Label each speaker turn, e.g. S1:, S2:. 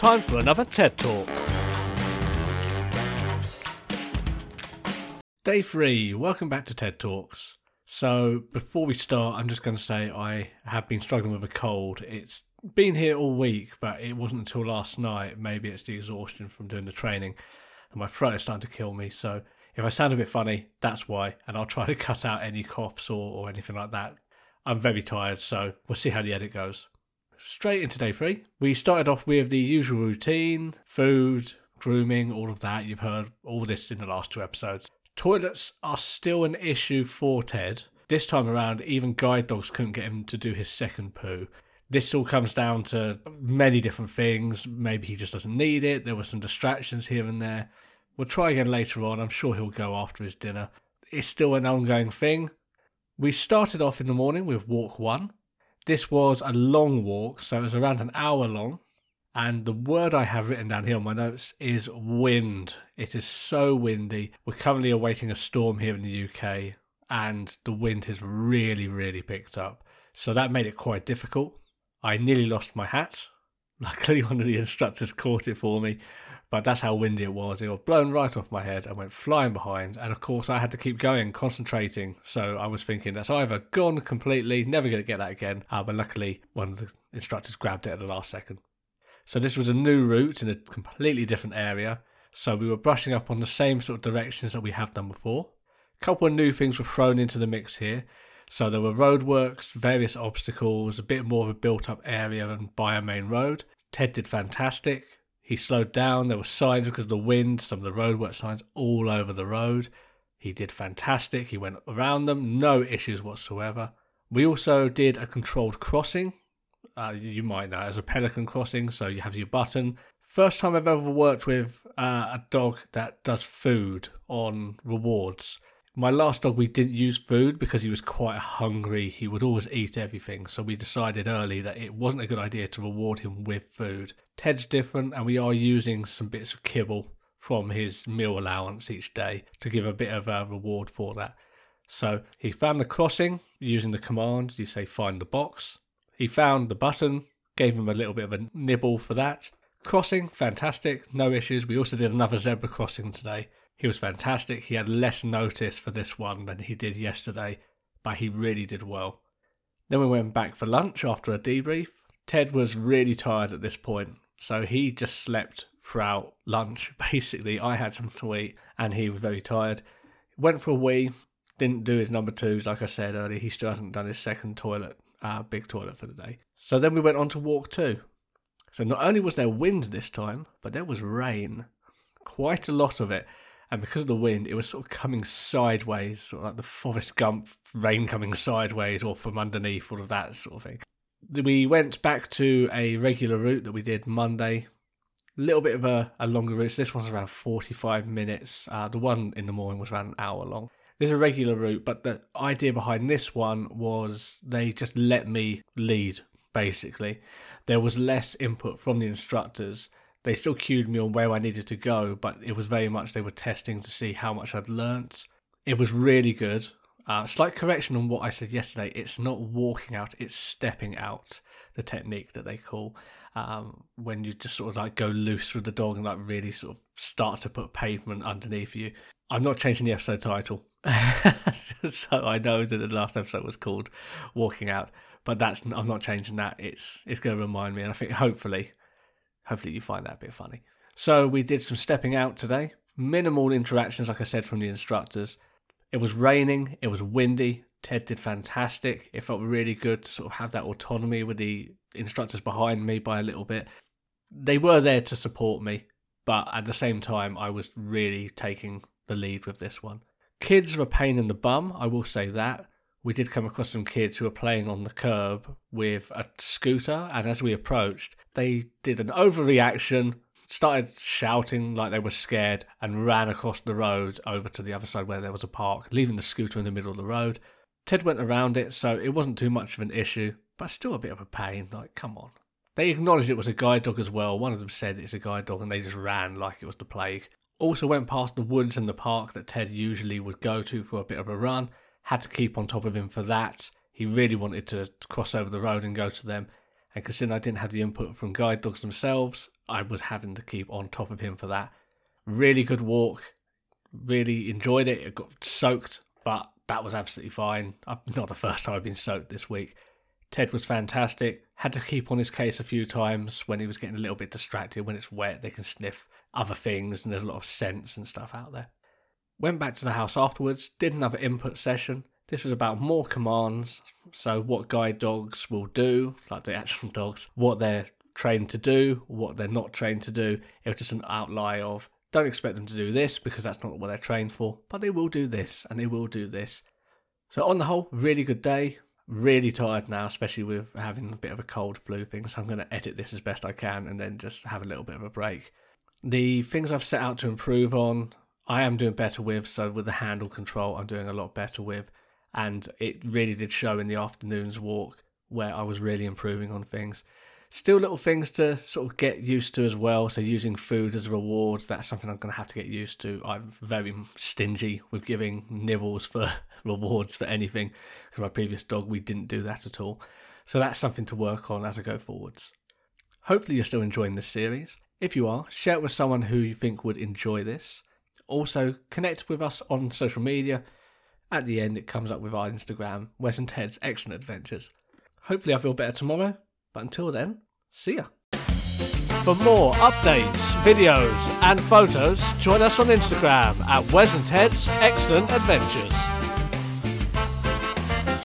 S1: Time for another TED Talk. Day three, welcome back to TED Talks. So, before we start, I'm just going to say I have been struggling with a cold. It's been here all week, but it wasn't until last night. Maybe it's the exhaustion from doing the training, and my throat is starting to kill me. So, if I sound a bit funny, that's why, and I'll try to cut out any coughs or, or anything like that. I'm very tired, so we'll see how the edit goes. Straight into day three. We started off with the usual routine food, grooming, all of that. You've heard all this in the last two episodes. Toilets are still an issue for Ted. This time around, even guide dogs couldn't get him to do his second poo. This all comes down to many different things. Maybe he just doesn't need it. There were some distractions here and there. We'll try again later on. I'm sure he'll go after his dinner. It's still an ongoing thing. We started off in the morning with walk one. This was a long walk, so it was around an hour long. And the word I have written down here on my notes is wind. It is so windy. We're currently awaiting a storm here in the UK, and the wind has really, really picked up. So that made it quite difficult. I nearly lost my hat. Luckily, one of the instructors caught it for me, but that's how windy it was. It was blown right off my head and went flying behind. And of course, I had to keep going, concentrating. So I was thinking that's either gone completely, never going to get that again. Uh, but luckily, one of the instructors grabbed it at the last second. So this was a new route in a completely different area. So we were brushing up on the same sort of directions that we have done before. A couple of new things were thrown into the mix here. So there were roadworks, various obstacles, a bit more of a built up area than by a main road. Ted did fantastic. He slowed down. There were signs because of the wind, some of the roadwork signs all over the road. He did fantastic. He went around them, no issues whatsoever. We also did a controlled crossing uh, you might know as a pelican crossing. So you have your button. First time I've ever worked with uh, a dog that does food on rewards. My last dog, we didn't use food because he was quite hungry. He would always eat everything. So we decided early that it wasn't a good idea to reward him with food. Ted's different, and we are using some bits of kibble from his meal allowance each day to give a bit of a reward for that. So he found the crossing using the command. You say find the box. He found the button, gave him a little bit of a nibble for that. Crossing, fantastic, no issues. We also did another zebra crossing today. He was fantastic. He had less notice for this one than he did yesterday, but he really did well. Then we went back for lunch after a debrief. Ted was really tired at this point, so he just slept throughout lunch. Basically, I had some to eat and he was very tired. Went for a wee, didn't do his number twos, like I said earlier. He still hasn't done his second toilet our big toilet for the day. So then we went on to walk two. So not only was there wind this time, but there was rain. Quite a lot of it. And because of the wind, it was sort of coming sideways, sort of like the Forrest Gump rain coming sideways or from underneath, all of that sort of thing. We went back to a regular route that we did Monday. A little bit of a, a longer route. So this one's around 45 minutes. Uh, the one in the morning was around an hour long. This is a regular route, but the idea behind this one was they just let me lead, basically. There was less input from the instructors. They still cued me on where I needed to go, but it was very much they were testing to see how much I'd learnt. It was really good. Uh, slight correction on what I said yesterday. It's not walking out, it's stepping out, the technique that they call. Um, when you just sort of like go loose with the dog and like really sort of start to put pavement underneath you. I'm not changing the episode title. so I know that the last episode was called "Walking Out," but that's I'm not changing that. It's it's going to remind me, and I think hopefully, hopefully you find that a bit funny. So we did some stepping out today. Minimal interactions, like I said, from the instructors. It was raining. It was windy. Ted did fantastic. It felt really good to sort of have that autonomy with the instructors behind me by a little bit. They were there to support me, but at the same time, I was really taking the lead with this one. Kids are a pain in the bum, I will say that. We did come across some kids who were playing on the curb with a scooter, and as we approached, they did an overreaction, started shouting like they were scared, and ran across the road over to the other side where there was a park, leaving the scooter in the middle of the road. Ted went around it, so it wasn't too much of an issue, but still a bit of a pain. Like, come on. They acknowledged it was a guide dog as well. One of them said it's a guide dog, and they just ran like it was the plague. Also went past the woods and the park that Ted usually would go to for a bit of a run. Had to keep on top of him for that. He really wanted to cross over the road and go to them. And considering I didn't have the input from guide dogs themselves, I was having to keep on top of him for that. Really good walk. Really enjoyed it. It got soaked, but that was absolutely fine. Not the first time I've been soaked this week. Ted was fantastic. Had to keep on his case a few times when he was getting a little bit distracted. When it's wet, they can sniff other things, and there's a lot of scents and stuff out there. Went back to the house afterwards, did another input session. This was about more commands. So, what guide dogs will do, like the actual dogs, what they're trained to do, what they're not trained to do. It was just an outline of don't expect them to do this because that's not what they're trained for, but they will do this and they will do this. So, on the whole, really good day really tired now, especially with having a bit of a cold flu thing. So I'm going to edit this as best I can and then just have a little bit of a break. The things I've set out to improve on, I am doing better with. So with the handle control, I'm doing a lot better with. And it really did show in the afternoon's walk where I was really improving on things. Still little things to sort of get used to as well. So using food as rewards, that's something I'm going to have to get used to. I'm very stingy with giving nibbles for rewards for anything. Because my previous dog, we didn't do that at all. So that's something to work on as I go forwards. Hopefully you're still enjoying this series. If you are, share it with someone who you think would enjoy this. Also, connect with us on social media. At the end, it comes up with our Instagram, Wes and Ted's Excellent Adventures. Hopefully, I feel better tomorrow. But until then, see ya. For more updates, videos, and photos, join us on Instagram at Wes and Ted's Excellent Adventures.